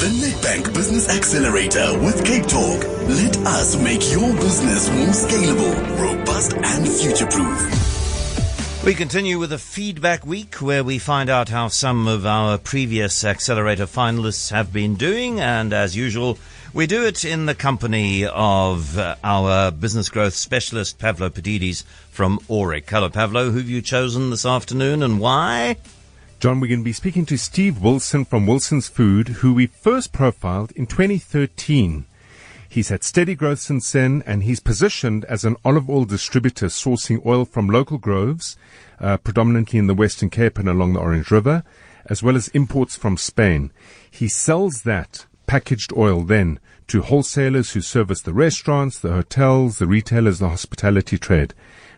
The Nedbank Business Accelerator with Cape Talk. Let us make your business more scalable, robust, and future proof. We continue with a feedback week where we find out how some of our previous accelerator finalists have been doing. And as usual, we do it in the company of uh, our business growth specialist, Pavlo Phitidis from Aurik. Hello, Pavlo. Who have you chosen this afternoon and why? John, we're going to be speaking to Steve Wilson from Wilson's Food, who we first profiled in 2013. He's had steady growth since then, and he's positioned as an olive oil distributor sourcing oil from local groves, uh, predominantly in the Western Cape and along the Orange River, as well as imports from Spain. He sells that packaged oil then to wholesalers who service the restaurants, the hotels, the retailers, the hospitality trade.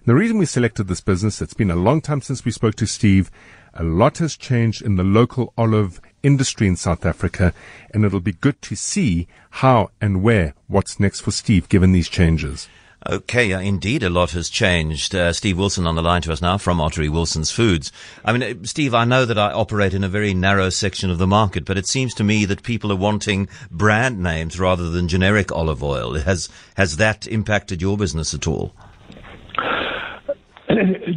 The reason we selected this business, it's been a long time since we spoke to Steve, a lot has changed in the local olive industry in South Africa, and it'll be good to see how and where what's next for Steve given these changes. Okay, uh, indeed, a lot has changed. Uh, Steve Wilson on the line to us now from Ottery Wilson's Foods. I mean, uh, Steve, I know that I operate in a very narrow section of the market, but it seems to me that people are wanting brand names rather than generic olive oil. Has has that impacted your business at all?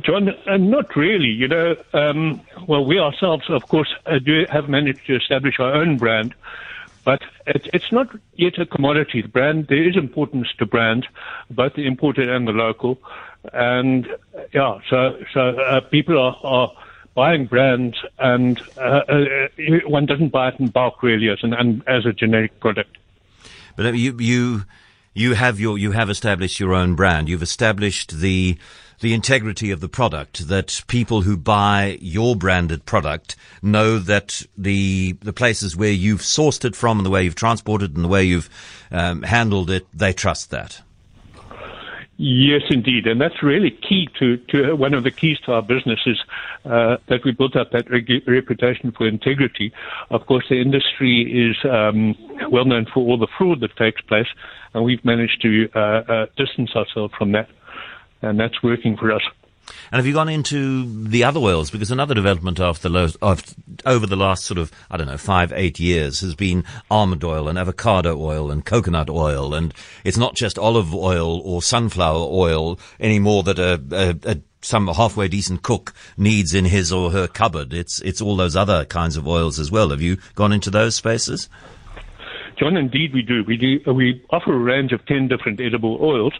John, uh, not really. You know, um, well, we ourselves, of course, uh, do have managed to establish our own brand, but it, it's not yet a commodity. The brand, there is importance to brand, both the imported and the local, and yeah, so so uh, people are, are buying brands, and uh, uh, one doesn't buy it in bulk really as an as a generic product. But you you you have your you have established your own brand. You've established the the integrity of the product that people who buy your branded product know that the the places where you've sourced it from and the way you've transported it and the way you've um, handled it they trust that. Yes, indeed, and that's really key to, to one of the keys to our business is uh, that we built up that reg- reputation for integrity. Of course, the industry is um, well known for all the fraud that takes place, and we've managed to uh, uh, distance ourselves from that and that's working for us. And have you gone into the other oils? Because another development after the over the last sort of, I don't know, five, eight years has been almond oil and avocado oil and coconut oil. And it's not just olive oil or sunflower oil anymore that a, a, a some halfway decent cook needs in his or her cupboard. It's, it's all those other kinds of oils as well. Have you gone into those spaces? John, indeed we do. We do. We offer a range of 10 different edible oils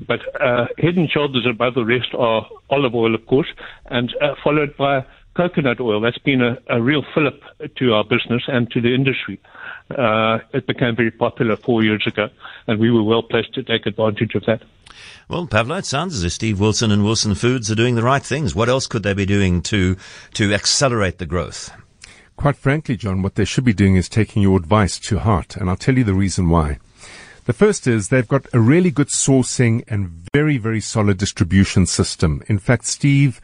but uh, head and shoulders above the rest are olive oil, of course, and uh, followed by coconut oil. That's been a, a, real fillip to our business and to the industry. Uh, it became very popular four years ago, and we were well placed to take advantage of that. Well, Pavlo, it sounds as if Steve Wilson and Wilson Foods are doing the right things. What else could they be doing to to accelerate the growth? Quite frankly, John, what they should be doing is taking your advice to heart, and I'll tell you the reason why. The first is they've got a really good sourcing and very, very solid distribution system. In fact, Steve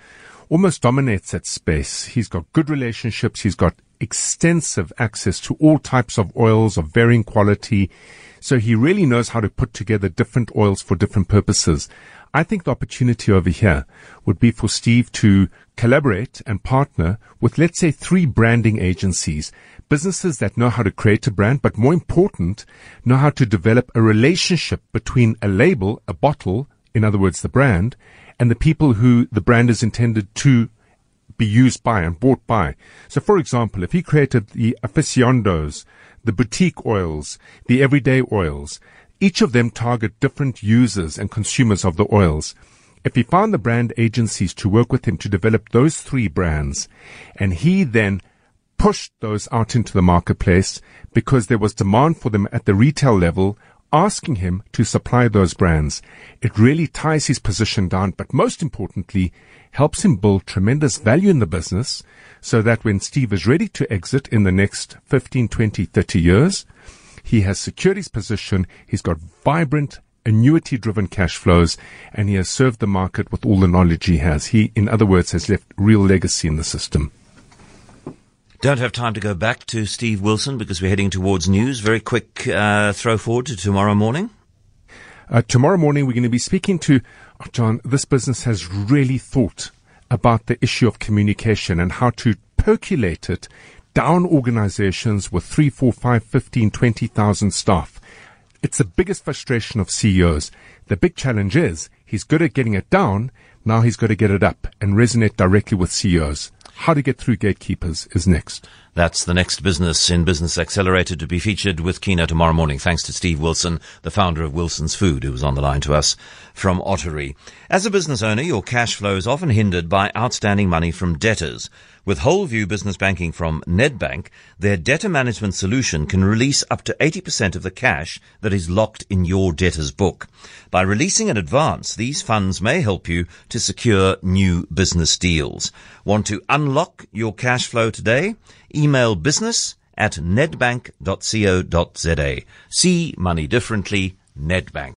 almost dominates that space. He's got good relationships. He's got extensive access to all types of oils of varying quality. So he really knows how to put together different oils for different purposes. I think the opportunity over here would be for Steve to collaborate and partner with, let's say, three branding agencies, businesses that know how to create a brand, but more important, know how to develop a relationship between a label, a bottle, in other words, the brand, and the people who the brand is intended to be used by and bought by. So, for example, if he created the aficionados, the boutique oils, the everyday oils, each of them target different users and consumers of the oils. If he found the brand agencies to work with him to develop those three brands, and he then pushed those out into the marketplace because there was demand for them at the retail level, asking him to supply those brands. It really ties his position down, but most importantly, helps him build tremendous value in the business so that when Steve is ready to exit in the next 15, 20, 30 years, he has secured his position. He's got vibrant, annuity driven cash flows and he has served the market with all the knowledge he has. He, in other words, has left real legacy in the system. Don't have time to go back to Steve Wilson because we're heading towards news. Very quick uh, throw forward to tomorrow morning. Uh, tomorrow morning, we're going to be speaking to oh, John. This business has really thought about the issue of communication and how to percolate it down organizations with three, four, five, fifteen, twenty thousand staff. It's the biggest frustration of CEOs. The big challenge is he's good at getting it down. Now he's got to get it up and resonate directly with CEOs. How to get through gatekeepers is next. That's the next business in Business Accelerator to be featured with Kieno tomorrow morning. Thanks to Steve Wilson, the founder of Wilson's Food, who was on the line to us from Ottery. As a business owner, your cash flow is often hindered by outstanding money from debtors. With WholeView Business Banking from Nedbank, their debtor management solution can release up to 80% of the cash that is locked in your debtor's book. By releasing in advance, these funds may help you to secure new business deals. Want to unlock your cash flow today? Email business at nedbank.co.za. See money differently, Nedbank.